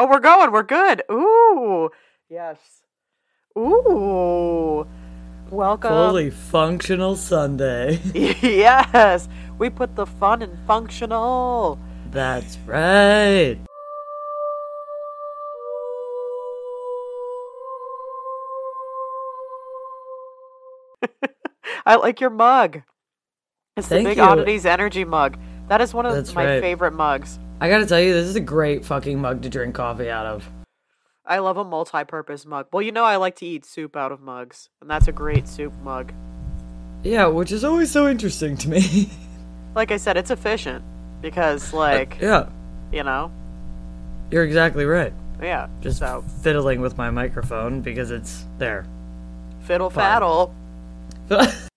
Oh, we're going. We're good. Ooh. Yes. Ooh. Welcome. Fully functional Sunday. yes. We put the fun in functional. That's right. I like your mug. It's Thank the Big you. Oddities Energy mug. That is one of That's my right. favorite mugs. I gotta tell you, this is a great fucking mug to drink coffee out of. I love a multi-purpose mug. Well, you know I like to eat soup out of mugs, and that's a great soup mug. Yeah, which is always so interesting to me. Like I said, it's efficient because, uh, like, yeah, you know, you're exactly right. yeah. Just so fiddling with my microphone because it's there. fiddle fun. faddle. oh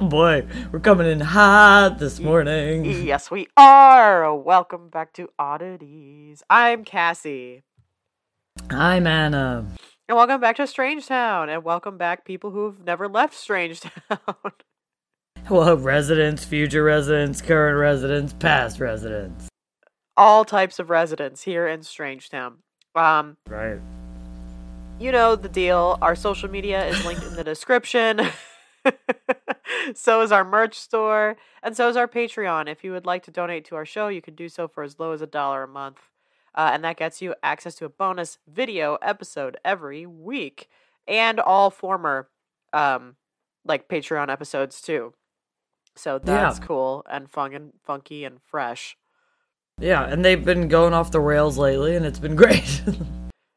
boy, we're coming in hot this morning. Yes, we are. Welcome back to Oddities. I'm Cassie. I'm Anna. And welcome back to Strangetown. And welcome back, people who've never left Strangetown. Well, residents, future residents, current residents, past residents. All types of residents here in Strangetown. Um, Right. you know the deal. Our social media is linked in the description. so is our merch store, and so is our Patreon. If you would like to donate to our show, you can do so for as low as a dollar a month. Uh, and that gets you access to a bonus video episode every week and all former um like Patreon episodes too. So that's Yeah. cool and fun and funky and fresh. Yeah, and they've been going off the rails lately, and it's been great.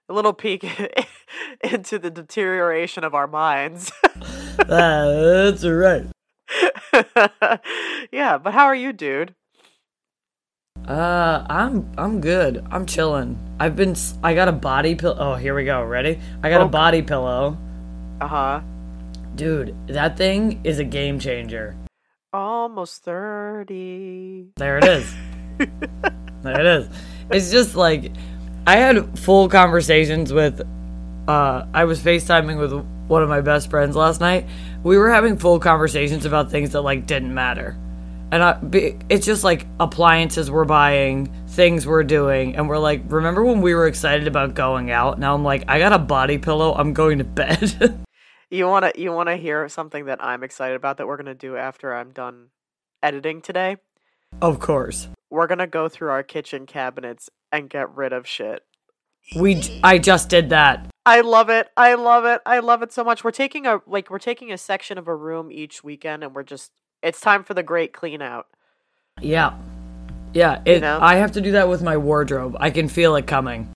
A little peek into the deterioration of our minds. That's right. yeah, but how are you, dude? Uh, I'm I'm good. I'm chilling. I've been s- I got a body pillow. Oh, here we go. Ready? I got Oh. a body pillow. Uh huh. Dude, that thing is a game changer. Almost 30. There it is. there it is. It's just like I had full conversations with uh I was FaceTiming with one of my best friends last night. We were having full conversations about things that like didn't matter. And I, it's just like appliances we're buying, things we're doing, and we're like, remember when we were excited about going out? Now I'm like, I got a body pillow. I'm going to bed. You want to you want to hear something that I'm excited about that we're going to do after I'm done editing today? of course, We're going to go through our kitchen cabinets and get rid of shit. We. I just did that. I love it. I love it. I love it so much. We're taking a like we're taking a section of a room each weekend and we're just it's time for the great clean out. Yeah. Yeah, it, know? I have to do that with my wardrobe. I can feel it coming.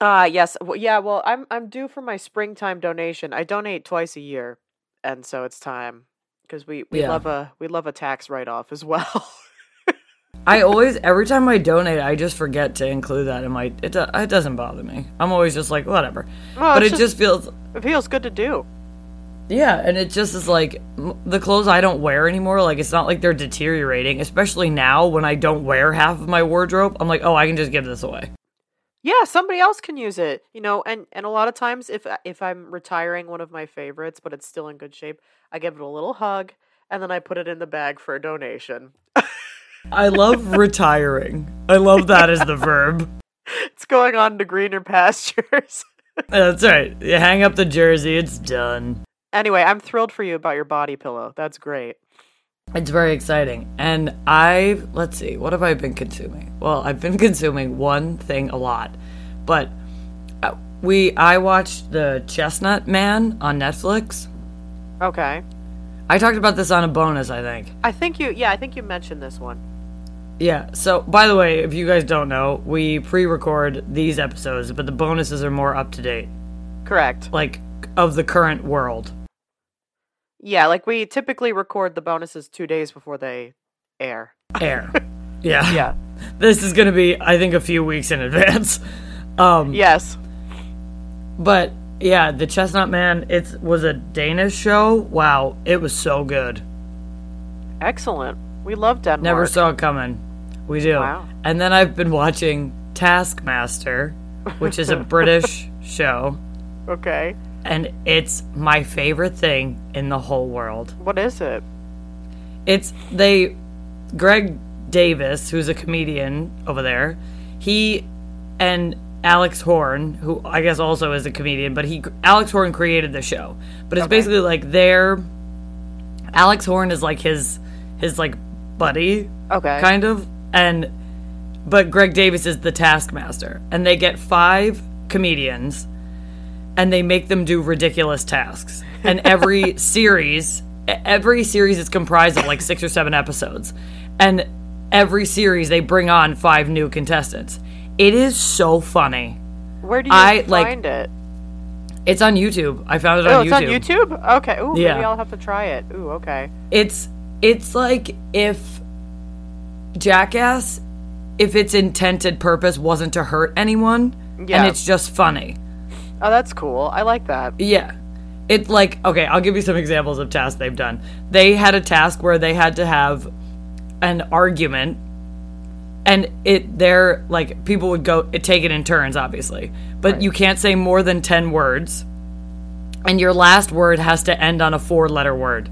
Ah, yes. Well, yeah, well, I'm I'm due for my springtime donation. I donate twice a year, and so it's time because we we Yeah. love a we love a tax write off as well. I always, every time I donate, I just forget to include that in my. It, do- it doesn't bother me. I'm always just like, whatever. Well, but it just, feels, it feels good to do. yeah, and it just is like the clothes I don't wear anymore. Like it's not like they're deteriorating, especially now when I don't wear half of my wardrobe. I'm like, oh, I can just give this away. Yeah, somebody else can use it, you know. And and a lot of times, if if I'm retiring one of my favorites, but it's still in good shape, I give it a little hug, and then I put it in the bag for a donation. I love retiring. I love that as the verb. It's going on to greener pastures. That's right. You hang up the jersey. It's done. anyway, I'm thrilled for you about your body pillow. That's great. It's very exciting. And I, let's see, what have I been consuming? Well, I've been consuming one thing a lot. But uh, we, I watched The Chestnut Man on Netflix. Okay. I talked about this on a bonus, I think. I think you. Yeah, I think you mentioned this one. Yeah, so by the way, if you guys don't know, we pre record these episodes, but the bonuses are more up to date, Correct. like of the current world. Yeah, like we typically record the bonuses two days before they air. Air. Yeah. Yeah. This is going to be, I think, a few weeks in advance. Um, yes. But yeah, the Chestnut Man, it was a Danish show. Wow, it was so good. Excellent. We love Denmark. Never saw it coming. We do. Wow. And then I've been watching Taskmaster, which is a British show, Okay. and it's my favorite thing in the whole world. What is it? It's they Greg Davies, who's a comedian over there, he and Alex Horne, who I guess also is a comedian, but he Alex Horne created the show. But it's Okay. basically like their Alex Horne is like his his like buddy Okay. kind of and but Greg Davies is the taskmaster and they get five comedians and they make them do ridiculous tasks and every series every series is comprised of like 6 or 7 episodes and every series they bring on five new contestants it is so funny Where do you I, like, find it? it's on YouTube i found it Oh, on it's on YouTube. Okay. Ooh, Yeah. maybe I'll have to try it. Ooh, okay. it's it's like if jackass if its intended purpose wasn't to hurt anyone Yeah. and it's just funny Oh, that's cool. I like that. yeah it's like okay i'll give you some examples of tasks they've done they had a task where they had to have an argument and it they're like people would go take it in turns obviously. But you can't say more than 10 words. And your last word has to end on a four letter word.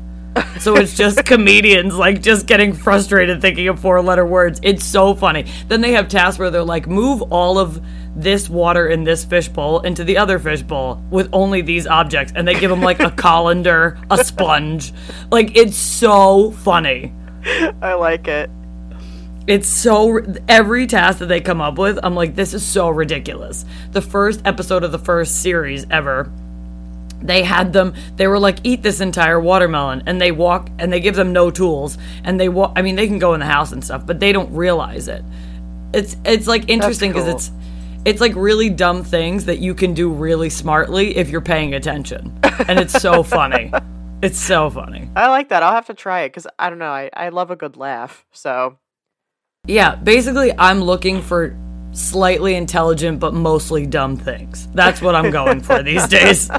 So it's just comedians like just getting frustrated thinking of four letter words. It's so funny. Then they have tasks where they're like move all of this water in this fishbowl into the other fishbowl with only these objects. And they give them like a colander a sponge. Like it's so funny. I like it. It's so every task that they come up with, I'm like, this is so ridiculous. The first episode of the first series ever, they had them. They were like, eat this entire watermelon, and they walk and they give them no tools, and they walk. I mean, they can go in the house and stuff, but they don't realize it. It's it's like interesting because cool. it's it's like really dumb things that you can do really smartly if you're paying attention, and it's so funny. It's so funny. I like that. I'll have to try it because I don't know. I, I love a good laugh. So Yeah, basically, I'm looking for slightly intelligent but mostly dumb things. That's what I'm going for these days.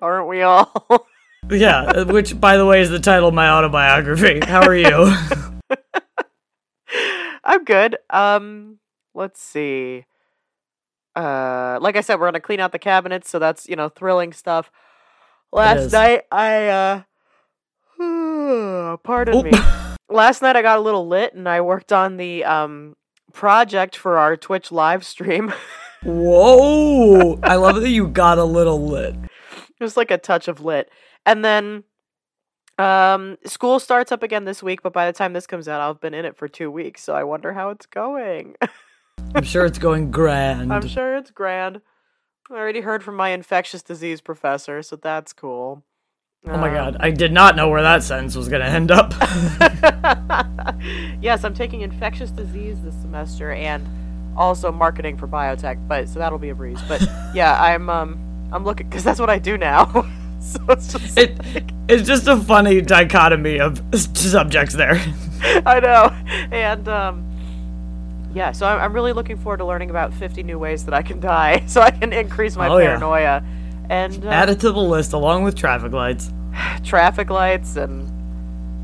aren't we all? Yeah, which, by the way, is the title of my autobiography. How are you? I'm good. Um, let's see. Uh, like I said, we're gonna clean out the cabinets, so that's you know thrilling stuff. Last night, I uh, pardon Oh. me. Last night, I got a little lit, and I worked on the um project for our Twitch live stream. Whoa! I love that you got a little lit. Just like a touch of lit. And then um school starts up again this week, but by the time this comes out, I've been in it for 2 weeks, so I wonder how it's going. I'm sure it's going grand. I'm sure it's grand. I already heard from my infectious disease professor, so that's cool. Oh my Um, god, I did not know where that sentence was going to end up. yes, I'm taking infectious disease this semester and also marketing for biotech, but so that'll be a breeze. But yeah, I'm um I'm looking because that's what I do now. so it's just it, it's just a funny dichotomy of subjects there. I know. And um yeah, so I'm, I'm really looking forward to learning about 50 new ways that I can die, so I can increase my Oh, yeah. And uh, Add it to the list along with traffic lights. traffic lights and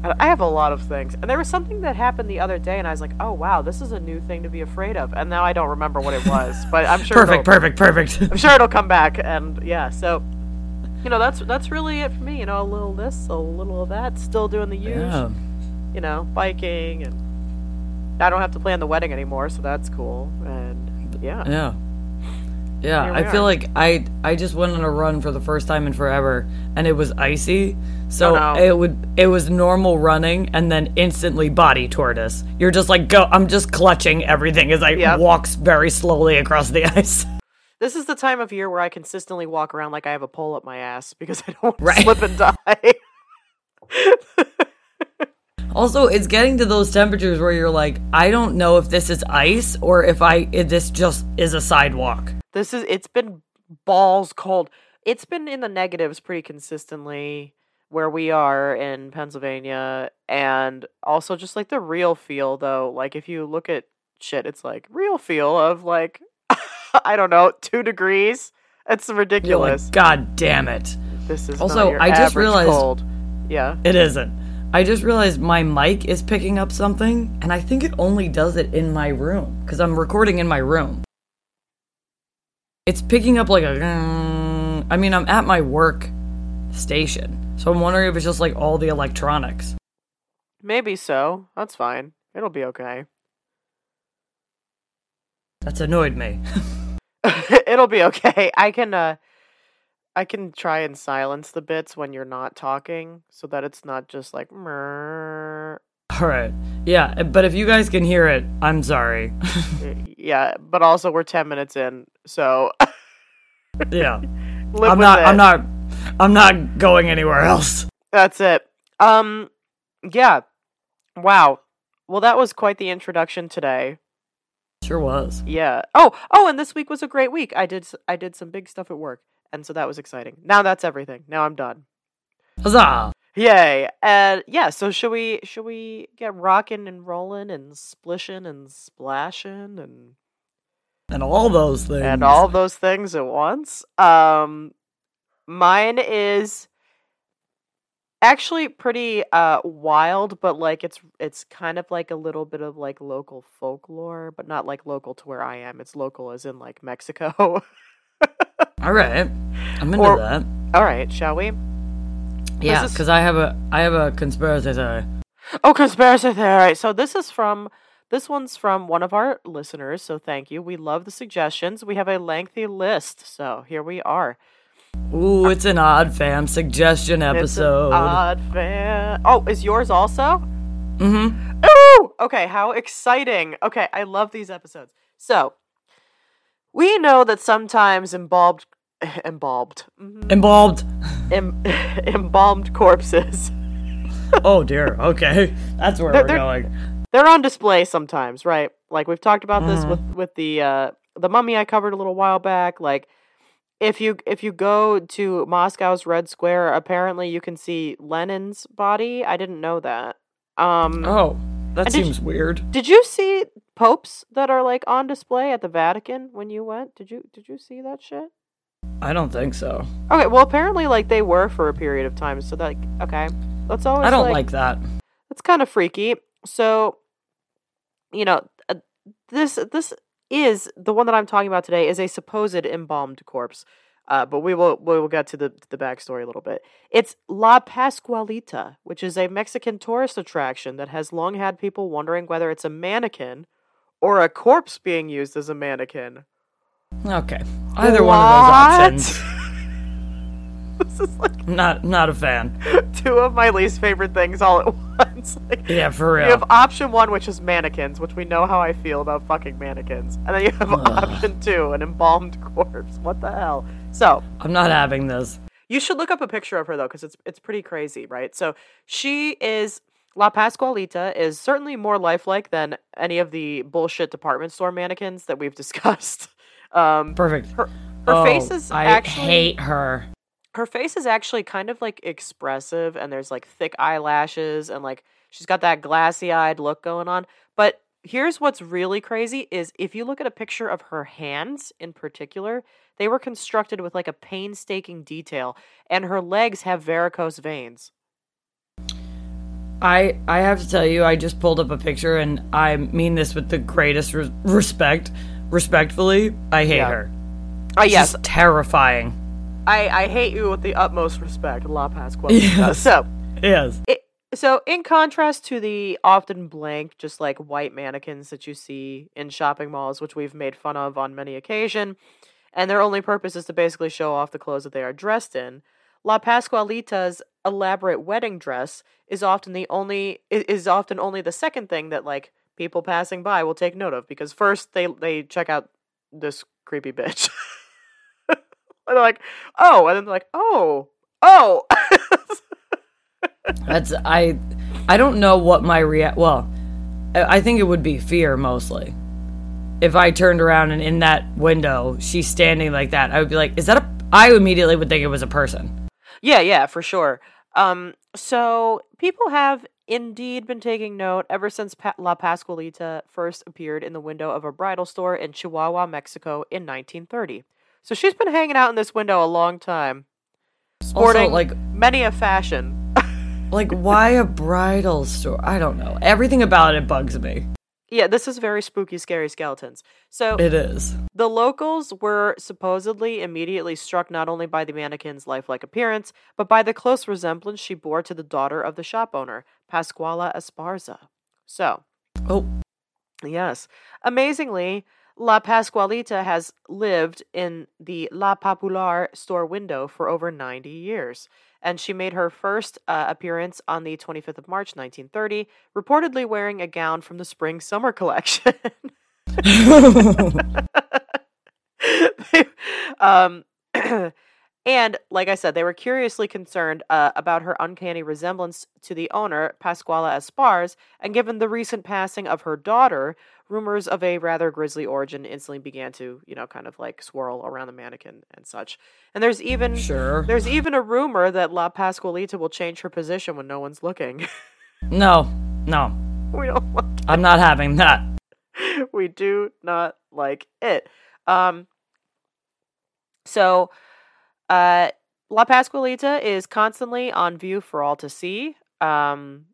I have a lot of things. And there was something that happened the other day and I was like, "Oh wow, this is a new thing to be afraid of." And now I don't remember what it was, but I'm sure Perfect, perfect, perfect. I'm sure it'll come back and yeah, so you know, that's that's really it for me, you know, a little this, a little of that, still doing the use, Yeah. you know, biking and I don't have to plan the wedding anymore, so that's cool. And yeah. Yeah. Yeah, I we feel like I I just went on a run for the first time in forever and it was icy. So Oh, no. it would it was normal running and then instantly body tortoise. You're just like go I'm just clutching everything as I Yep. walks very slowly across the ice. This is the time of year where I consistently walk around like I have a pole up my ass because I don't want to Right. slip and die. Also, it's getting to those temperatures where you're like, I don't know if this is ice or if I if this just is a sidewalk. This is it's been balls cold. It's been in the negatives pretty consistently where we are in Pennsylvania and also just like the real feel though. Like if you look at shit, it's like real feel of like I don't know, 2 degrees. It's ridiculous. like, God damn it. this is Also, I just realized- cold. Yeah. It isn't. I just realized my mic is picking up something, and I think it only does it in my room because I'm recording in my room. It's picking up like a. I mean, I'm at my work station, so I'm wondering if it's just like all the electronics. Maybe so. That's fine. It'll be okay. That's annoyed me. It'll be okay. I can uh I can try and silence the bits when you're not talking so that it's not just like. All right. Yeah, but if you guys can hear it, I'm sorry. yeah, but also we're 10 minutes in. So yeah. I'm not it. I'm not I'm not going anywhere else. That's it. Um yeah. Wow. Well, that was quite the introduction today. Sure was. Yeah. Oh, oh, and this week was a great week. I did I did some big stuff at work, and so that was exciting. Now that's everything. Now I'm done. Huzzah! Yay! And yeah, so should we should we get rocking and rolling and splishing and splashing and And all those things. and all those things at once? Um, mine is actually pretty uh wild, but like it's it's kind of like a little bit of like local folklore, but not like local to where I am. It's local as in like Mexico. All right. I'm into Or- that. All right, shall we? Yeah, is- because I have a I have a conspiracy theory. Oh, conspiracy theory. So this is from this one's from one of our listeners. So thank you. We love the suggestions. We have a lengthy list. So here we are. Ooh, it's an odd fam suggestion episode. odd fan. Oh, is yours also? mm-hmm. Ooh! Okay, how exciting. Okay, I love these episodes. So, we know that sometimes embalmed embalmed mhm, Involved. em, embalmed corpses oh dear. Okay, that's where They're- we're they're- going. they're on display sometimes, right? Like we've talked about this Mhm. with with the uh the mummy I covered a little while back. Like if you if you go to Moscow's Red Square, apparently you can see Lenin's body. I didn't know that. Um Oh, that And did seems weird. did you see popes that are like on display at the Vatican when you went? Did you did you see that shit? I don't think so. Okay, well apparently like they were for a period of time. So that like, okay. That's always I don't like like that. That's kind of freaky. So, you know, uh, this this is the one that I'm talking about today is a supposed embalmed corpse. Uh, but we will we will get to the to the backstory a little bit. It's La Pascualita, which is a Mexican tourist attraction that has long had people wondering whether it's a mannequin or a corpse being used as a mannequin. Okay, either one of those options. this is like Not not a fan. two of my least favorite things all at once. Like, Yeah, for real. You have option one, which is mannequins, which we know how I feel about fucking mannequins. And then you have Ugh. option two, an embalmed corpse. What the hell? So I'm not having this. you should look up a picture of her though, because it's it's pretty crazy, right? So she is La Pascualita is certainly more lifelike than any of the bullshit department store mannequins that we've discussed. Um, Perfect. her her oh, face is I actually hate her. her face is actually kind of like expressive and there's like thick eyelashes and like she's got that glassy eyed look going on but here's what's really crazy is if you look at a picture of her hands in particular they were constructed with like a painstaking detail and her legs have varicose veins I I have to tell you, I just pulled up a picture, and I mean this with the greatest res- respect. Respectfully, I hate Yeah. her. oh She's yes terrifying. I, I hate you with the utmost respect la pascualita Yes. so Yes. It, so, in contrast to the often blank, just like white mannequins that you see in shopping malls, which we've made fun of on many occasion, and their only purpose is to basically show off the clothes that they are dressed in, La Pascualita's elaborate wedding dress is often the only i- is often only the second thing that like people passing by will take note of because first they they check out this creepy bitch. and they're like, oh, and then they're like, oh, oh. That's I. I don't know what my react. Well, I I think it would be fear mostly. If I turned around and in that window she's standing like that, I would be like, "Is that a?" I immediately would think it was a person. Yeah, yeah, for sure. Um, so people have indeed been taking note ever since pa- La Pascualita first appeared in the window of a bridal store in Chihuahua, Mexico in 1930. So she's been hanging out in this window a long time, sporting Also, like, many a fashion. like why a bridal store? I don't know. Everything about it bugs me. yeah, this is very spooky, scary skeletons. So It is. The locals were supposedly immediately struck not only by the mannequin's lifelike appearance, but by the close resemblance she bore to the daughter of the shop owner, Pascuala Esparza. So, Oh, Yes. Amazingly, La Pascualita has lived in the La Popular store window for over 90 years. And she made her first uh, appearance on the 25th of March, 1930, reportedly wearing a gown from the spring summer collection. um, and like I said, they were curiously concerned uh, about her uncanny resemblance to the owner, Pascuala Espars, and given the recent passing of her daughter, rumors of a rather grisly origin instantly began to, you know, kind of like swirl around the mannequin and such. And there's even sure. there's even a rumor that La Pascualita will change her position when no one's looking. No, no, we don't want I'm not having that. we do not like it. Um, so, uh, La Pascualita is constantly on view for all to see. Um,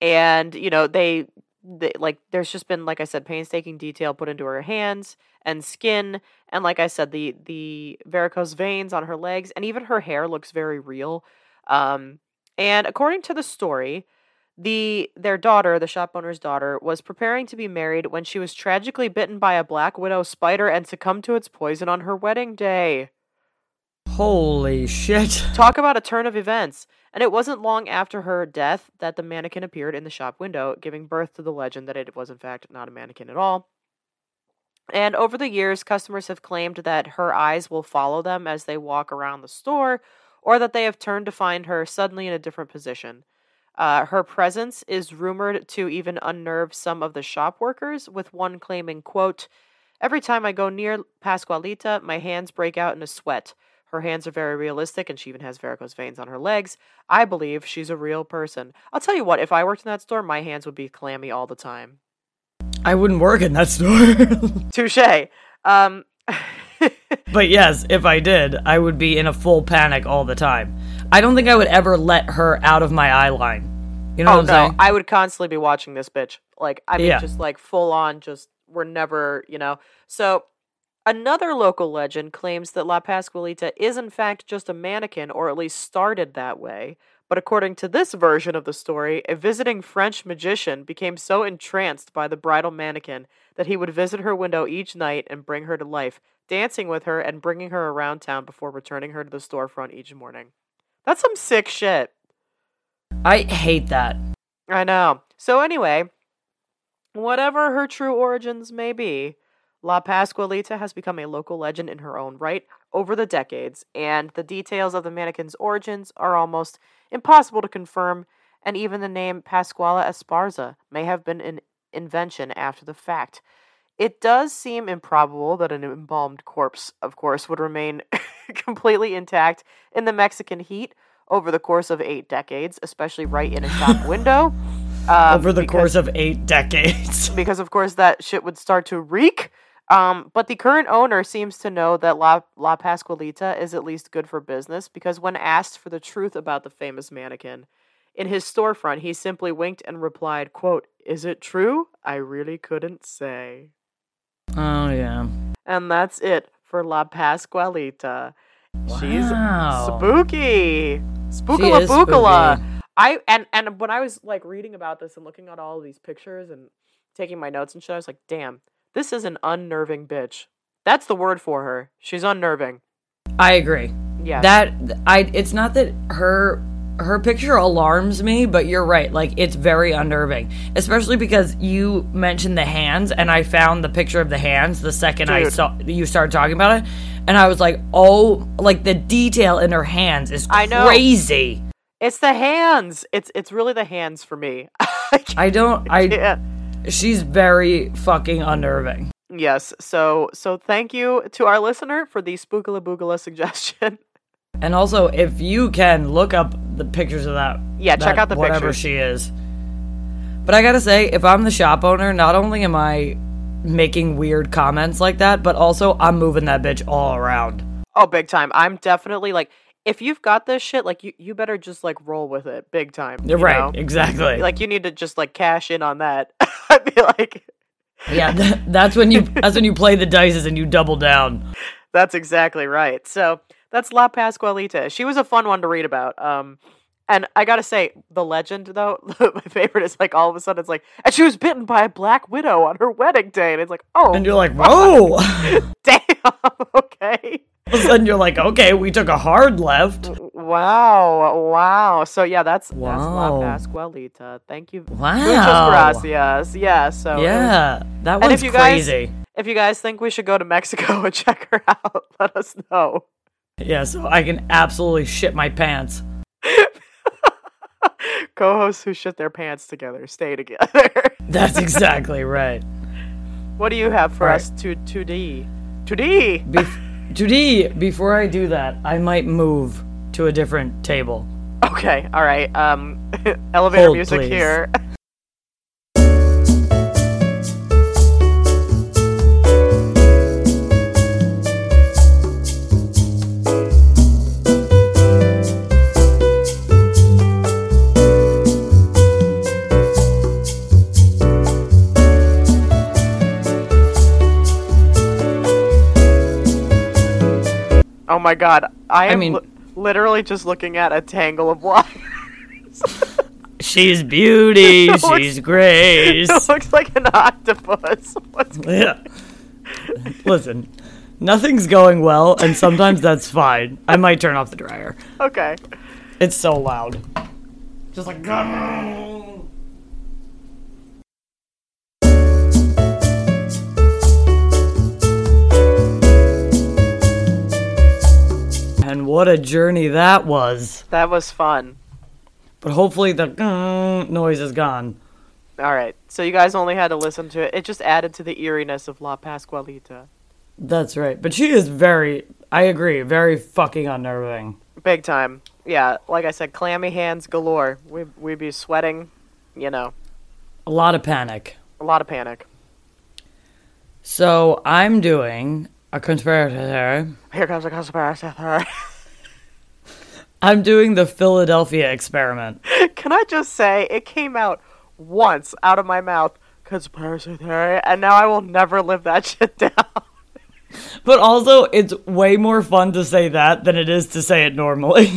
and you know they, they like there's just been like I said painstaking detail put into her hands and skin, and like I said the the varicose veins on her legs, and even her hair looks very real. Um, and according to the story, the their daughter, the shop owner's daughter, was preparing to be married when she was tragically bitten by a black widow spider and succumbed to its poison on her wedding day. Holy shit. Talk about a turn of events. And it wasn't long after her death that the mannequin appeared in the shop window, giving birth to the legend that it was in fact not a mannequin at all. And over the years, customers have claimed that her eyes will follow them as they walk around the store, or that they have turned to find her suddenly in a different position. Uh, her presence is rumored to even unnerve some of the shop workers, with one claiming, quote, Every time I go near Pascualita, my hands break out in a sweat. Her hands are very realistic, and she even has varicose veins on her legs. I believe she's a real person. I'll tell you what, if I worked in that store, my hands would be clammy all the time. I wouldn't work in that store. Touche. Um, but yes, if I did, I would be in a full panic all the time. I don't think I would ever let her out of my eye line. You know oh what I'm no, saying? I would constantly be watching this bitch. Like, I mean, Yeah. just like full on, just we're never, you know. So, another local legend claims that La Pascualita is in fact just a mannequin, or at least started that way. But according to this version of the story, a visiting French magician became so entranced by the bridal mannequin that he would visit her window each night and bring her to life, dancing with her and bringing her around town before returning her to the storefront each morning. That's some sick shit. I hate that. I know. So anyway, whatever her true origins may be, La Pascualita has become a local legend in her own right over the decades, and the details of the mannequin's origins are almost impossible to confirm, and even the name Pascuala Esparza may have been an invention after the fact. It does seem improbable that an embalmed corpse, of course, would remain completely intact in the Mexican heat over the course of eight decades, especially right in a shop window. Um, Over the because- course of eight decades. because of course that shit would start to reek. Um, but the current owner seems to know that La, La Pascualita is at least good for business because when asked for the truth about the famous mannequin, in his storefront he simply winked and replied, quote, Is it true? I really couldn't say. oh, yeah. And that's it for La Pascualita. She's Wow. spooky. She Spookala bookala. I and and when I was like reading about this and looking at all of these pictures and taking my notes and shit, I was like, damn, this is an unnerving bitch. That's the word for her. She's unnerving. I agree. Yeah. That I it's not that her her picture alarms me, but you're right. Like it's very unnerving, especially because you mentioned the hands, and I found the picture of the hands the second I saw you started talking about it, and I was like, oh, like the detail in her hands is I know. crazy. it's the hands. It's it's really the hands for me. I can't- I don't. I yeah. She's very fucking unnerving. Yes. So so thank you to our listener for the spookala boogala suggestion. And also, if you can look up the pictures of that, Yeah, check out the whatever pictures. she is. But I gotta say, if I'm the shop owner, not only am I making weird comments like that, but also I'm moving that bitch all around. Oh, big time. I'm definitely like if you've got this shit, like you, you better just like roll with it big time. you right, know? exactly. Like you need to just like cash in on that. I'd be like yeah, th- that's when you that's when you play the dices and you double down. That's exactly right. So that's La Pascualita. She was a fun one to read about. Um, And I gotta say, the legend though, my favorite is like all of a sudden it's like, and she was bitten by a black widow on her wedding day, and it's like, oh, And you're like, whoa. damn, okay, All of a sudden you're like, okay, we took a hard left. wow, wow. So yeah, that's that's La Wow. Pascualita. Thank you, Wow. muchas gracias. Yeah, so it was- Yeah, that was if you guys- crazy. if you guys think we should go to Mexico and check her out, let us know. Yeah, so I can absolutely shit my pants. Co-hosts who shit their pants together stay together. That's exactly right. what do you have for right. us to 2D? 2D. Bef- Judy, before I do that, I might move to a different table. Okay, all right. Um, elevator Hold, music please. here. Oh my god, I am mean- li- literally just looking at a tangle of wires. She's beauty, It looks- she's grace. it looks like an octopus. What's Yeah. Listen, nothing's going well, and sometimes that's fine. I might turn off the dryer. okay? It's so loud. Just like. And what a journey that was. That was fun. But hopefully the noise is gone. All right, so you guys only had to listen to it. It just added to the eeriness of La Pascualita. That's right. But she is very, I agree, very fucking unnerving. Big time. Yeah, like I said, clammy hands galore. We we'd be sweating, you know, A lot of panic. a lot of panic. So I'm doing a conspiracy. Here comes a conspiracy theory. I'm doing the Philadelphia experiment. Can I just say it came out once out of my mouth, conspiracy theory, and now I will never live that shit down. But also, it's way more fun to say that than it is to say it normally.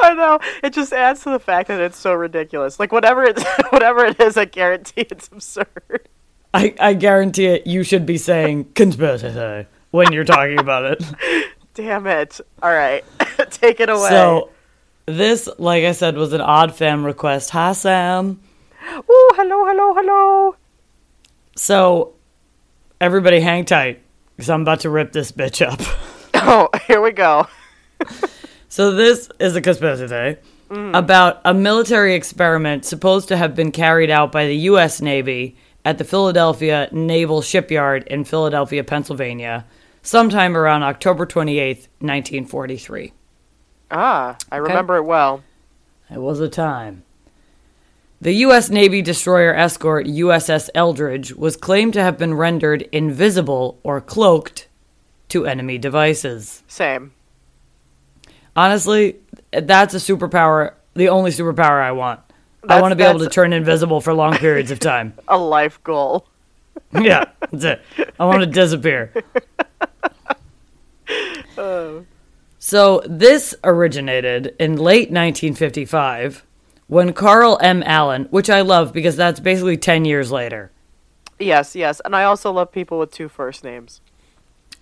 I know it just adds to the fact that it's so ridiculous. Like whatever it whatever it is, I guarantee it's absurd. I, I guarantee it, you should be saying conspiracy theory when you're talking about it. Damn it! All right, take it away. So, this, like I said, was an odd fam request. Hi, Sam. Ooh, hello, hello, hello. So, everybody hang tight, because I'm about to rip this bitch up. Oh, here we go. So this is a conspiracy theory mm. about a military experiment supposed to have been carried out by the U.S. Navy at the Philadelphia Naval Shipyard in Philadelphia, Pennsylvania, sometime around October 28th, 1943. Ah, I remember it well. It was a time. The U.S. Navy destroyer escort USS Eldridge was claimed to have been rendered invisible or cloaked to enemy devices. Same. Honestly, that's a superpower. The only superpower I want. I want to be able to turn invisible for long periods of time. A life goal. yeah, that's it. I want to disappear. So this originated in late 1955 when Carl M. Allen, which I love because that's basically 10 years later. Yes, yes, and I also love people with two first names.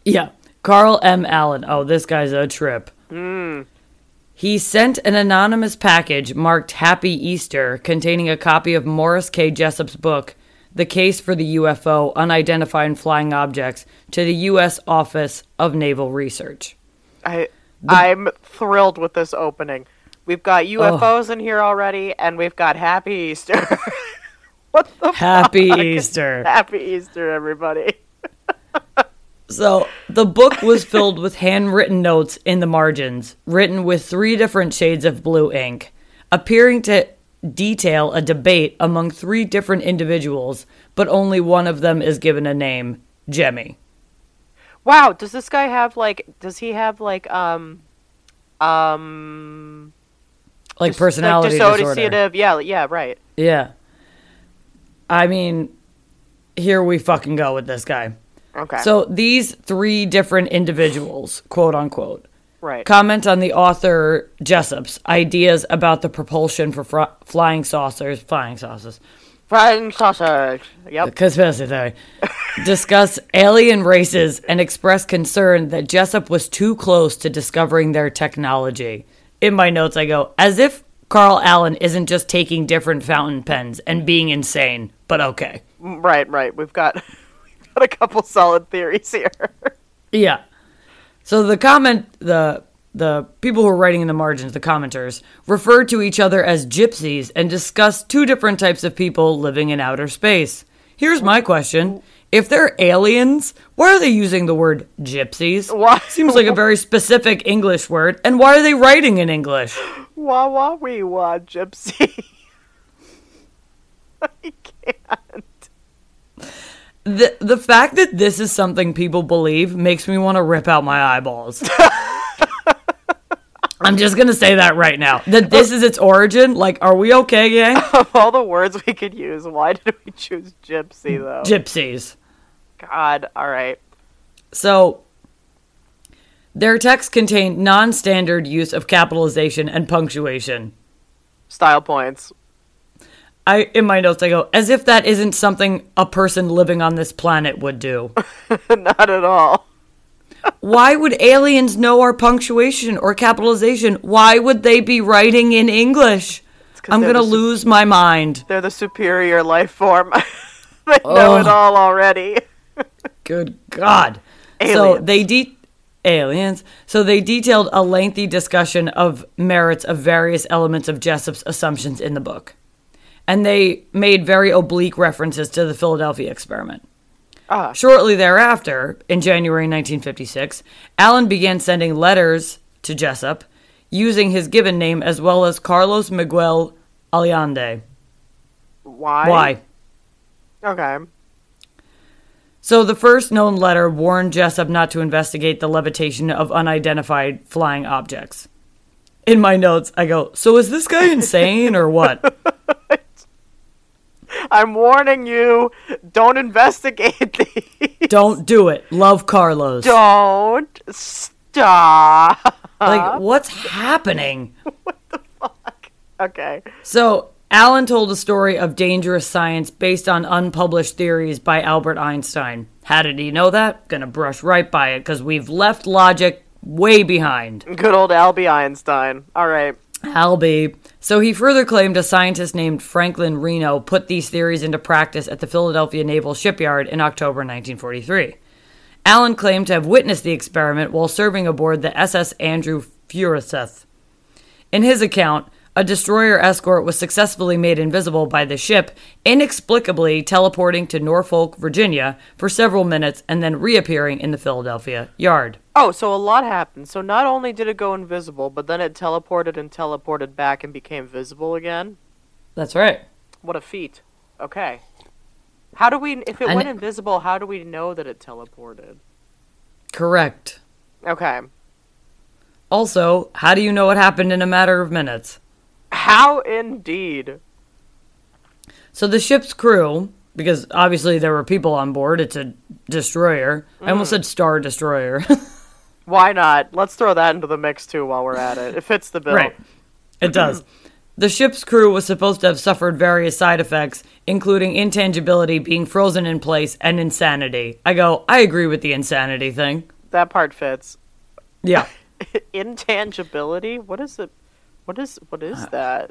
Yeah, Carl M. Allen. Oh, this guy's a trip. Hmm. He sent an anonymous package marked Happy Easter containing a copy of Morris K. Jessup's book, The Case for the UFO Unidentified Flying Objects, to the U.S. Office of Naval Research. I I'm thrilled with this opening. We've got UFOs in here already, and we've got Happy Easter. what the Happy fuck? Easter. Happy Easter, everybody. So, the book was filled with handwritten notes in the margins, written with three different shades of blue ink, appearing to detail a debate among three different individuals, but only one of them is given a name Jemmy. Wow, does this guy have like? Does he have like um, um, Like dis- personality like disorder. Yeah, yeah, right. Yeah. I mean, here we fucking go with this guy. Okay. So, these three different individuals, quote unquote, Right. comment on the author Jessup's ideas about the propulsion for fr- flying saucers, flying saucers, Flying saucers. Yep. conspiracy theory, discuss alien races and express concern that Jessup was too close to discovering their technology. In my notes, I go, as if Carl Allen isn't just taking different fountain pens and being insane, but okay. Mm, right, right. We've got we've got a couple solid theories here. Yeah. So the comment the the people who are writing in the margins, the commenters, refer to each other as gypsies and discuss two different types of people living in outer space. Here's my question. If they're aliens, why are they using the word gypsies? Why- Seems like a very specific English word. And why are they writing in English? wah wah wee wah gypsy. I can't. The the fact that this is something people believe makes me want to rip out my eyeballs. I'm just gonna say that right now. That this is its origin. Like, are we okay, gang? Of all the words we could use, why did we choose gypsy though? Gypsies. God, all right. So, their texts contain non-standard use of capitalization and punctuation. Style points. I in my notes I go as if that isn't something a person living on this planet would do. Not at all. Why would aliens know our punctuation or capitalization? Why would they be writing in English? I'm gonna su- lose my mind. They're the superior life form. they know it all already. Good God. So they de- aliens. So they detailed a lengthy discussion of merits of various elements of Jessup's assumptions in the book. And they made very oblique references to the Philadelphia experiment. Ah. Shortly thereafter, in January 1956, Allen began sending letters to Jessup using his given name as well as Carlos Miguel Allende. Why? Why? Okay. So the first known letter warned Jessup not to investigate the levitation of unidentified flying objects. In my notes, I go, So is this guy insane or what? I'm warning you. Don't investigate these. Don't do it. Love Carlos. Don't stop. Like, what's happening? What the fuck? Okay. So, Allen told a story of dangerous science based on unpublished theories by Albert Einstein. How did he know that? Gonna brush right by it because we've left logic way behind. Good old Albie Einstein. All right. Albie. So he further claimed a scientist named Franklin Reno put these theories into practice at the Philadelphia Naval Shipyard in October 1943. Allen claimed to have witnessed the experiment while serving aboard the SS Andrew Furuseth. In his account, a destroyer escort was successfully made invisible by the ship, inexplicably teleporting to Norfolk, Virginia for several minutes and then reappearing in the Philadelphia yard. Oh, so a lot happened. So not only did it go invisible, but then it teleported and teleported back and became visible again. That's right. What a feat. Okay. How do we, if it And- went invisible, how do we know that it teleported? Correct. Okay. Also, how do you know what happened in a matter of minutes? How indeed. So the ship's crew, because obviously there were people on board, it's a destroyer. I almost mm. said star destroyer. Why not? Let's throw that into the mix too while we're at it. It fits the bill. right. It does. The ship's crew was supposed to have suffered various side effects, including intangibility, being frozen in place, and insanity. I go, I agree with the insanity thing. That part fits. Yeah. Intangibility? What is it? What is what is Uh, that?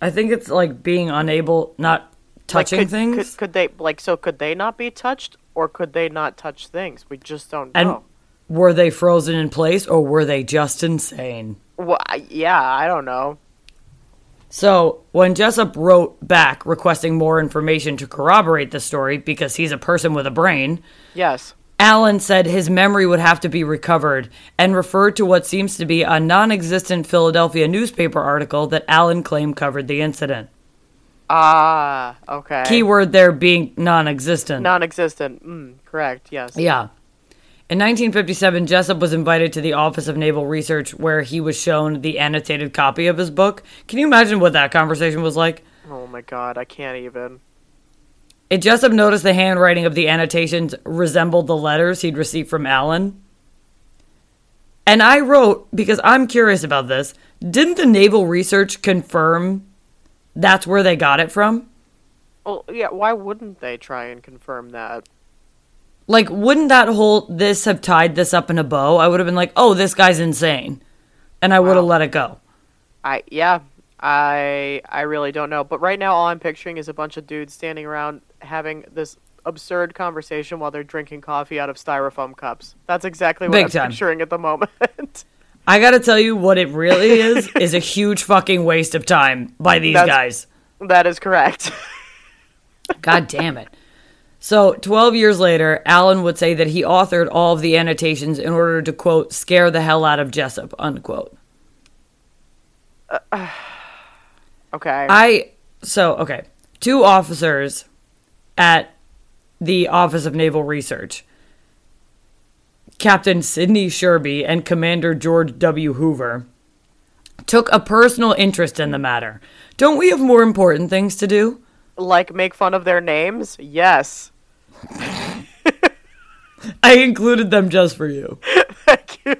I think it's like being unable, not Like, touching could, things. Could, could they like so? Could they not be touched, or could they not touch things? We just don't and know. were they frozen in place or were they just insane? Well, yeah, I don't know. So, when Jessup wrote back requesting more information to corroborate the story because he's a person with a brain, Yes. Allen said his memory would have to be recovered and referred to what seems to be a non existent Philadelphia newspaper article that Allen claimed covered the incident. Ah, okay. Keyword there being non existent. Non-existent. Mm, correct. Yes. Yeah. In 1957, Jessup was invited to the Office of Naval Research where he was shown the annotated copy of his book. Can you imagine what that conversation was like? Oh my god, I can't even. It Jessup noticed the handwriting of the annotations resembled the letters he'd received from Allen. And I wrote, because I'm curious about this, didn't the naval research confirm that's where they got it from? Well, yeah. Why wouldn't they try and confirm that? Like, wouldn't that whole this have tied this up in a bow? I would have been like, oh, this guy's insane. And I would have let it go. I yeah. I I really don't know. But right now, all I'm picturing is a bunch of dudes standing around having this absurd conversation while they're drinking coffee out of styrofoam cups. That's exactly what Big I'm time. picturing at the moment. I gotta tell you, what it really is, is a huge fucking waste of time by these That's- guys. that is correct. God damn it. So, 12 years later, Allen would say that he authored all of the annotations in order to, quote, scare the hell out of Jessup, unquote. Uh, uh, Okay. I, so, okay. Two officers at the Office of Naval Research, Captain Sidney Sherby and Commander George W. Hoover, took a personal interest in the matter. Don't we have more important things to do? like make fun of their names? Yes. I included them just for you. Thank you.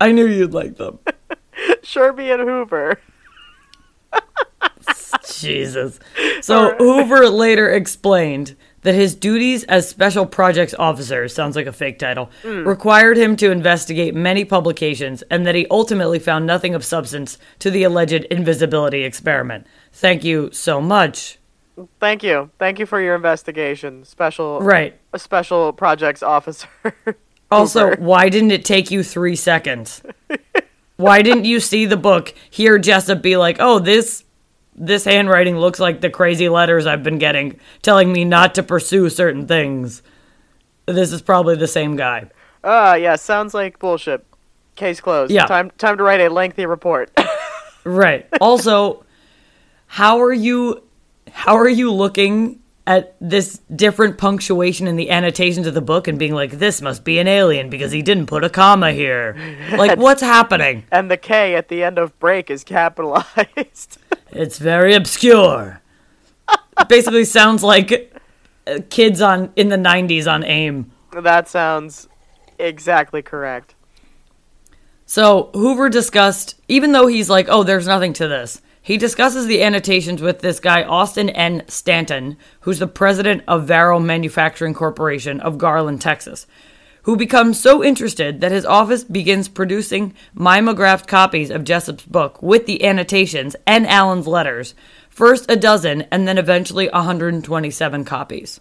I knew you'd like them. Sherby and Hoover. Jesus. So Hoover later explained that his duties as special projects officer sounds like a fake title hmm. required him to investigate many publications and that he ultimately found nothing of substance to the alleged invisibility experiment. Thank you so much. Thank you. Thank you for your investigation. Special Right. a special projects officer. Also, why didn't it take you 3 seconds? Why didn't you see the book, hear Jessup be like, "Oh, this this handwriting looks like the crazy letters I've been getting telling me not to pursue certain things." This is probably the same guy. Ah, yeah, sounds like bullshit. Case closed. Yeah. Time time to write a lengthy report. Right. Also, how are you how are you looking at this different punctuation in the annotations of the book and being like this must be an alien because he didn't put a comma here? Like what's happening? and the K at the end of break is capitalized. It's very obscure. Basically sounds like uh, kids on in the 90s on AIM. that sounds exactly correct. So Hoover discussed, even though he's like, oh, there's nothing to this, he discusses the annotations with this guy, Austin N. Stanton, who's the president of Varo Manufacturing Corporation of Garland, Texas, who becomes so interested that his office begins producing mimeographed copies of Jessup's book with the annotations and Allen's letters, first a dozen and then eventually 127 copies.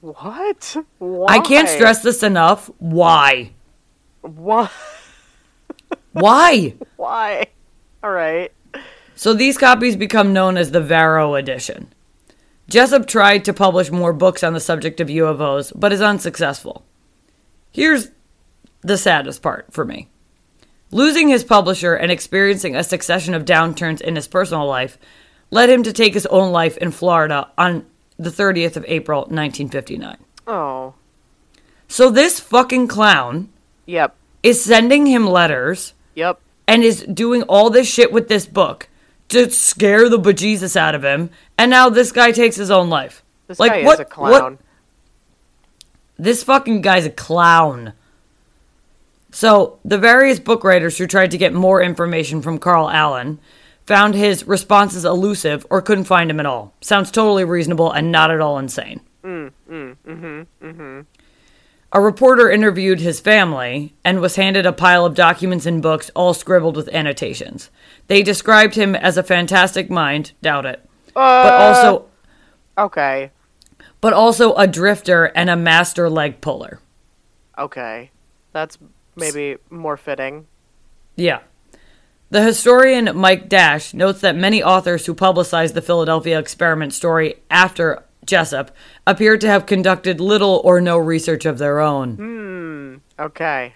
What? Why? I can't stress this enough. Why? Why? Why? Why? All right. So these copies become known as the Varo edition. Jessup tried to publish more books on the subject of UFOs, but is unsuccessful. Here's the saddest part for me. Losing his publisher and experiencing a succession of downturns in his personal life led him to take his own life in Florida on the 30th of April, 1959. Oh. So this fucking clown Yep. is sending him letters Yep. and is doing all this shit with this book to scare the bejesus out of him, and now this guy takes his own life. This like guy what? is a clown. What? This fucking guy's a clown. So the various book writers who tried to get more information from Carl Allen found his responses elusive or couldn't find him at all. Sounds totally reasonable and not at all insane. Mm, mm, mm-hmm, mm-hmm. A reporter interviewed his family and was handed a pile of documents and books all scribbled with annotations. They described him as a fantastic mind, doubt it, but also uh, Okay. But also a drifter and a master leg puller. Okay. That's maybe more fitting. Yeah. The historian Mike Dash notes that many authors who publicized the Philadelphia experiment story after Jessup appeared to have conducted little or no research of their own. Hmm. Okay.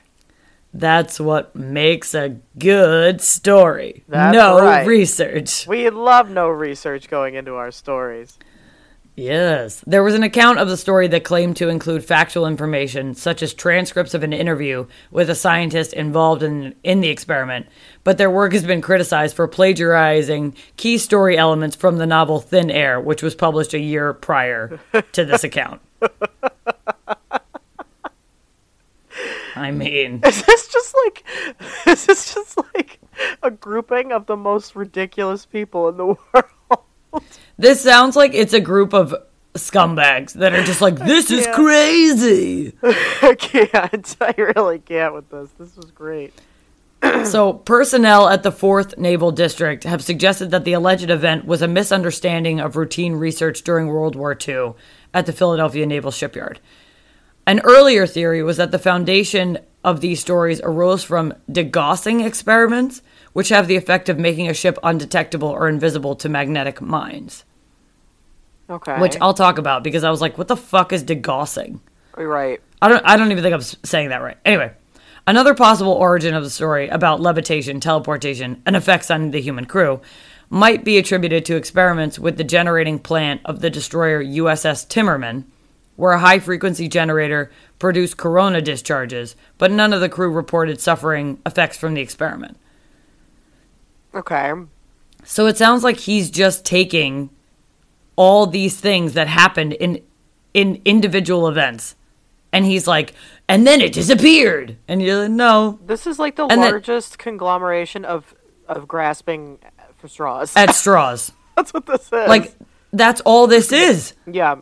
That's what makes a good story. That's no right. research. We love no research going into our stories. Yes. There was an account of the story that claimed to include factual information, such as transcripts of an interview with a scientist involved in, in the experiment, but their work has been criticized for plagiarizing key story elements from the novel Thin Air, which was published a year prior to this account. I mean, Is this just like is this just like a grouping of the most ridiculous people in the world? This sounds like it's a group of scumbags that are just like, this is crazy. I can't. I really can't with this. This was great. So, personnel at the 4th Naval District have suggested that the alleged event was a misunderstanding of routine research during World War II at the Philadelphia Naval Shipyard. An earlier theory was that the foundation of these stories arose from degaussing experiments, which have the effect of making a ship undetectable or invisible to magnetic mines, Okay. which I'll talk about because I was like, what the fuck is degaussing? Right. I don't I don't even think I'm saying that right. Anyway, another possible origin of the story about levitation, teleportation, and effects on the human crew might be attributed to experiments with the generating plant of the destroyer USS Timmerman, where a high frequency generator produced corona discharges, but none of the crew reported suffering effects from the experiment. Okay. So it sounds like he's just taking all these things that happened in in individual events and he's like and then it disappeared and you're like no This is like the And largest conglomeration of of grasping for straws. at straws That's what this is. like that's all this is yeah.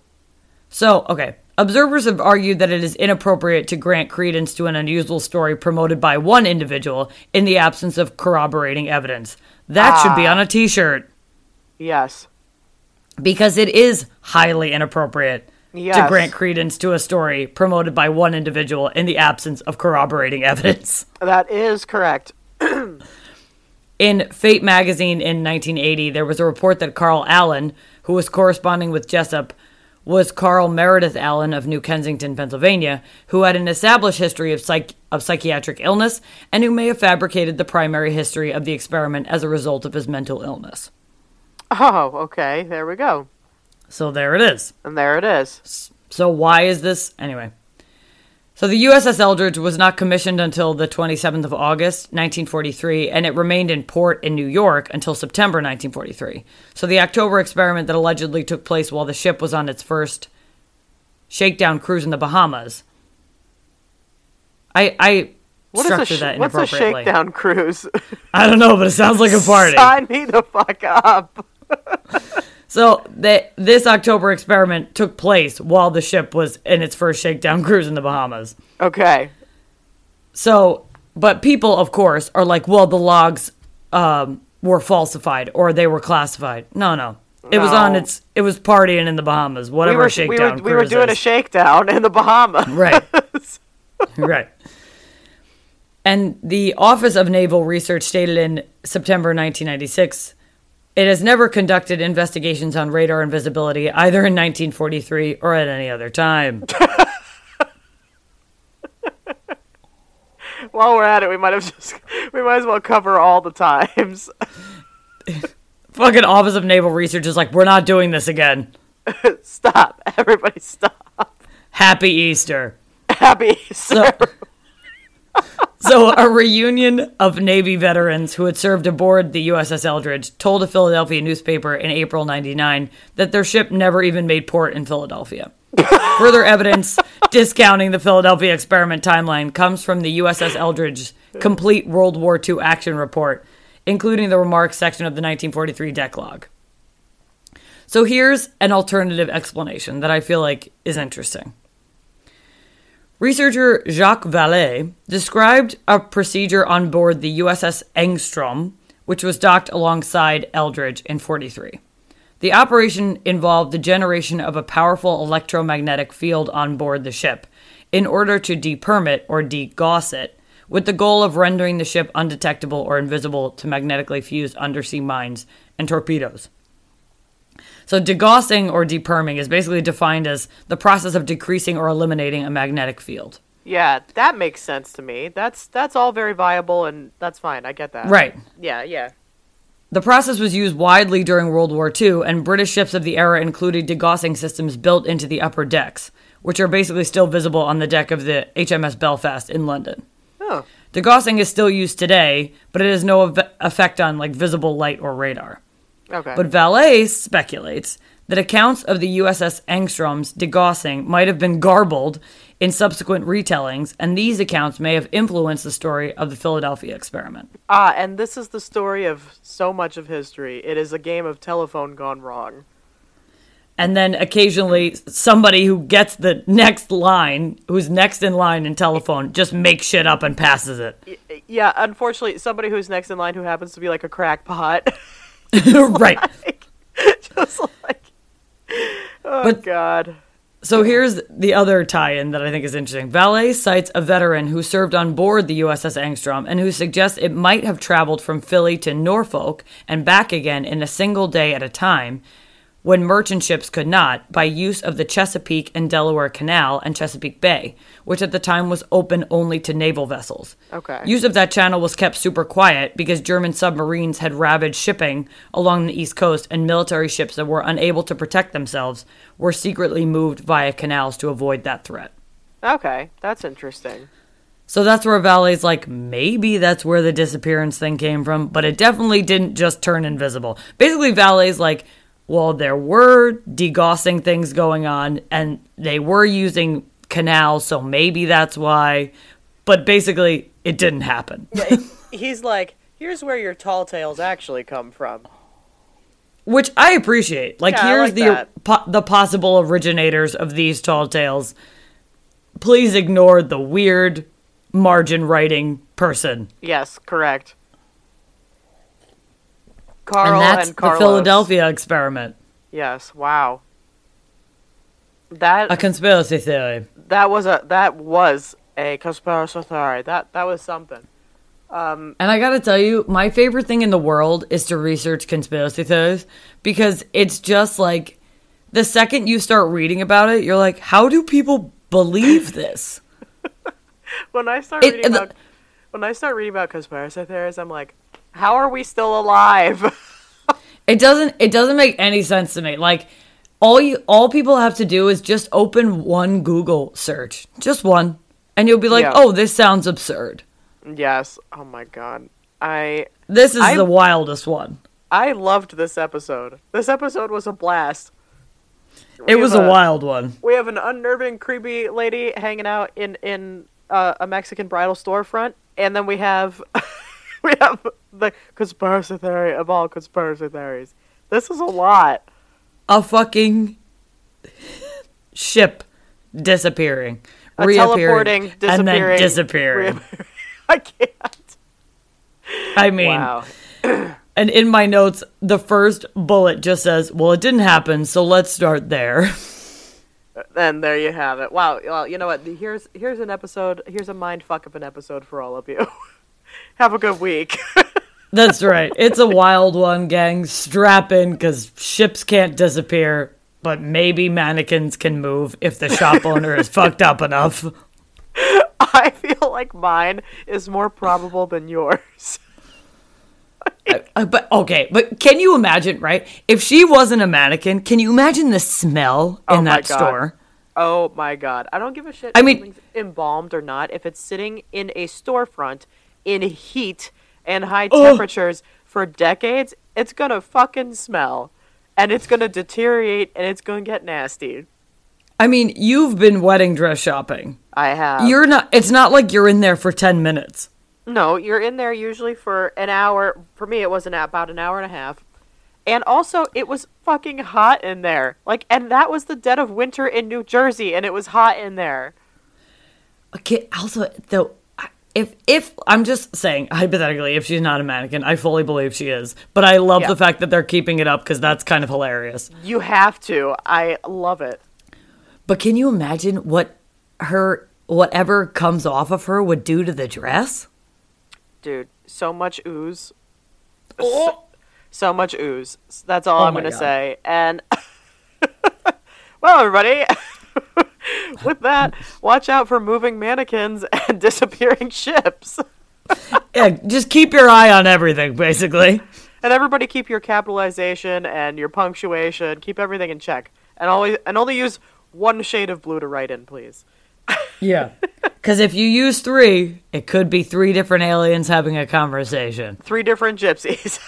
so okay observers have argued that it is inappropriate to grant credence to an unusual story promoted by one individual in the absence of corroborating evidence that should be ah. on a t-shirt Yes. because it is highly inappropriate to grant credence to a story promoted by one individual in the absence of corroborating evidence. That is correct. In Fate magazine in 1980, there was a report that Carl Allen, who was corresponding with Jessup, was Carl Meredith Allen of New Kensington, Pennsylvania, who had an established history of, psych- of psychiatric illness and who may have fabricated the primary history of the experiment as a result of his mental illness. Oh, okay. There we go. So there it is. And there it is. So why is this anyway? So the USS Eldridge was not commissioned until the 27th of August, 1943, and it remained in port in New York until September 1943. So the October experiment that allegedly took place while the ship was on its first shakedown cruise in the Bahamas. I I What is a structured sh- that what's a shakedown cruise? I don't know, but it sounds like a party. Sign me the fuck up. So the, this October experiment took place while the ship was in its first shakedown cruise in the Bahamas. Okay. So, but people, of course, are like, well, the logs um, were falsified or they were classified. No, no. It was on its. It was partying in the Bahamas. We Whatever were, a we shakedown were, we were doing a shakedown in the Bahamas. right, right. And the Office of Naval Research stated in September 1996, it has never conducted investigations on radar invisibility either in 1943 or at any other time. While we're at it, we might have just we might as well cover all the times. Fucking Office of Naval Research is like, we're not doing this again. stop. Everybody stop. Happy Easter. Happy Easter. so a reunion of Navy veterans who had served aboard the USS Eldridge told a Philadelphia newspaper in April 99 that their ship never even made port in Philadelphia. Further evidence discounting the Philadelphia experiment timeline comes from the USS Eldridge's complete World War II action report, including the remarks section of the 1943 deck log. So here's an alternative explanation that I feel like is interesting. Researcher Jacques Vallée described a procedure on board the USS Engstrom, which was docked alongside Eldridge in 43. The operation involved the generation of a powerful electromagnetic field on board the ship in order to deperm it or degauss it, with the goal of rendering the ship undetectable or invisible to magnetically fused undersea mines and torpedoes. So, degaussing or deperming is basically defined as the process of decreasing or eliminating a magnetic field. yeah, that makes sense to me. That's that's all very viable and that's fine. I get that. Right. Yeah, yeah. The process was used widely during World War II, and British ships of the era included degaussing systems built into the upper decks, which are basically still visible on the deck of the HMS Belfast in London. Oh. Degaussing is still used today, but it has no ev- effect on like visible light or radar. Okay. But Vallée speculates that accounts of the USS Engstrom's degaussing might have been garbled in subsequent retellings, and these accounts may have influenced the story of the Philadelphia experiment. Ah, and this is the story of so much of history. It is a game of telephone gone wrong. And then occasionally somebody who gets the next line, who's next in line in telephone, just makes shit up and passes it. Yeah, unfortunately, somebody who's next in line who happens to be like a crackpot. right. like, just like, oh But- god. So here's the other tie-in that I think is interesting. Vallée cites a veteran who served on board the USS Engstrom and who suggests it might have traveled from Philly to Norfolk and back again in a single day at a time when merchant ships could not by use of the Chesapeake and Delaware Canal and Chesapeake Bay, which at the time was open only to naval vessels. Okay. Use of that channel was kept super quiet because German submarines had ravaged shipping along the East Coast, and military ships that were unable to protect themselves were secretly moved via canals to avoid that threat. Okay, that's interesting. So that's where Vallée's like, maybe that's where the disappearance thing came from, but it definitely didn't just turn invisible. Basically, Vallée's like, well, there were degaussing things going on, and they were using canals, so maybe that's why. But basically, it didn't happen. He's like, here's where your tall tales actually come from. Which I appreciate. Like, Yeah, here's like the po- the possible originators of these tall tales. Please ignore the weird margin writing person. Yes, correct. Carl and that's and the Philadelphia experiment. Yes, wow. That A conspiracy theory. that was a that was a conspiracy theory. That that was something. Um, And I gotta tell you, my favorite thing in the world is to research conspiracy theories because it's just like the second you start reading about it, you're like, how do people believe this? when I start It- reading the- about when I start reading about conspiracy theories, I'm like, how are we still alive? It doesn't it doesn't make any sense to me. Like all you all people have to do is just open one Google search. Just one. And you'll be like, Yeah. "Oh, this sounds absurd." yes. Oh my god. I This is I- the wildest one. I loved this episode. This episode was a blast. It was have a wild one. We have an unnerving, creepy lady hanging out in in uh, a Mexican bridal storefront, and then we have we have the conspiracy theory of all conspiracy theories. This is a lot. A fucking ship disappearing, A reappearing, teleporting, disappearing, and then disappearing. reappearing. I can't. I mean, Wow. and in my notes, the first bullet just says, "Well, it didn't happen, so let's start there." And there you have it. Wow. Well, you know what? Here's here's an episode. Here's a mind fuck of an episode for all of you. Have a good week. That's right. It's a wild one, gang. Strap in because ships can't disappear, but maybe mannequins can move if the shop owner is fucked up enough. I feel like mine is more probable than yours. Uh, but okay, but can you imagine, right? If she wasn't a mannequin, can you imagine the smell in Oh that God. store? Oh my god. I don't give a shit I if mean- embalmed or not. If it's sitting in a storefront in heat and high temperatures for decades, it's gonna fucking smell. And it's gonna deteriorate and it's gonna get nasty. I mean, you've been wedding dress shopping. I have. You're not. It's not like you're in there for ten minutes. No, you're in there usually for an hour. For me, it was an about an hour and a half. And also, it was fucking hot in there. Like, and that was the dead of winter in New Jersey, and it was hot in there. Okay. Also, though, if if I'm just saying hypothetically, if she's not a mannequin, I fully believe she is. But I love Yeah. the fact that they're keeping it up because that's kind of hilarious. You have to. I love it. But can you imagine what her whatever comes off of her would do to the dress? Dude, so much ooze. Oh. So, so much ooze. That's all Oh I'm going to God. say. And, well, everybody, with that, watch out for moving mannequins and disappearing ships. Yeah, just keep your eye on everything, basically. And everybody keep your capitalization and your punctuation. Keep everything in check. And always and only use one shade of blue to write in, please. Yeah. Because if you use three, it could be three different aliens having a conversation. Three different gypsies.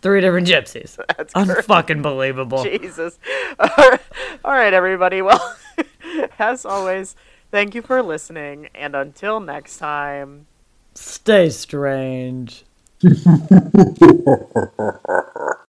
Three different gypsies. That's. Unfucking believable. Jesus. All right, everybody. Well, as always, thank you for listening, and until next time. Stay strange.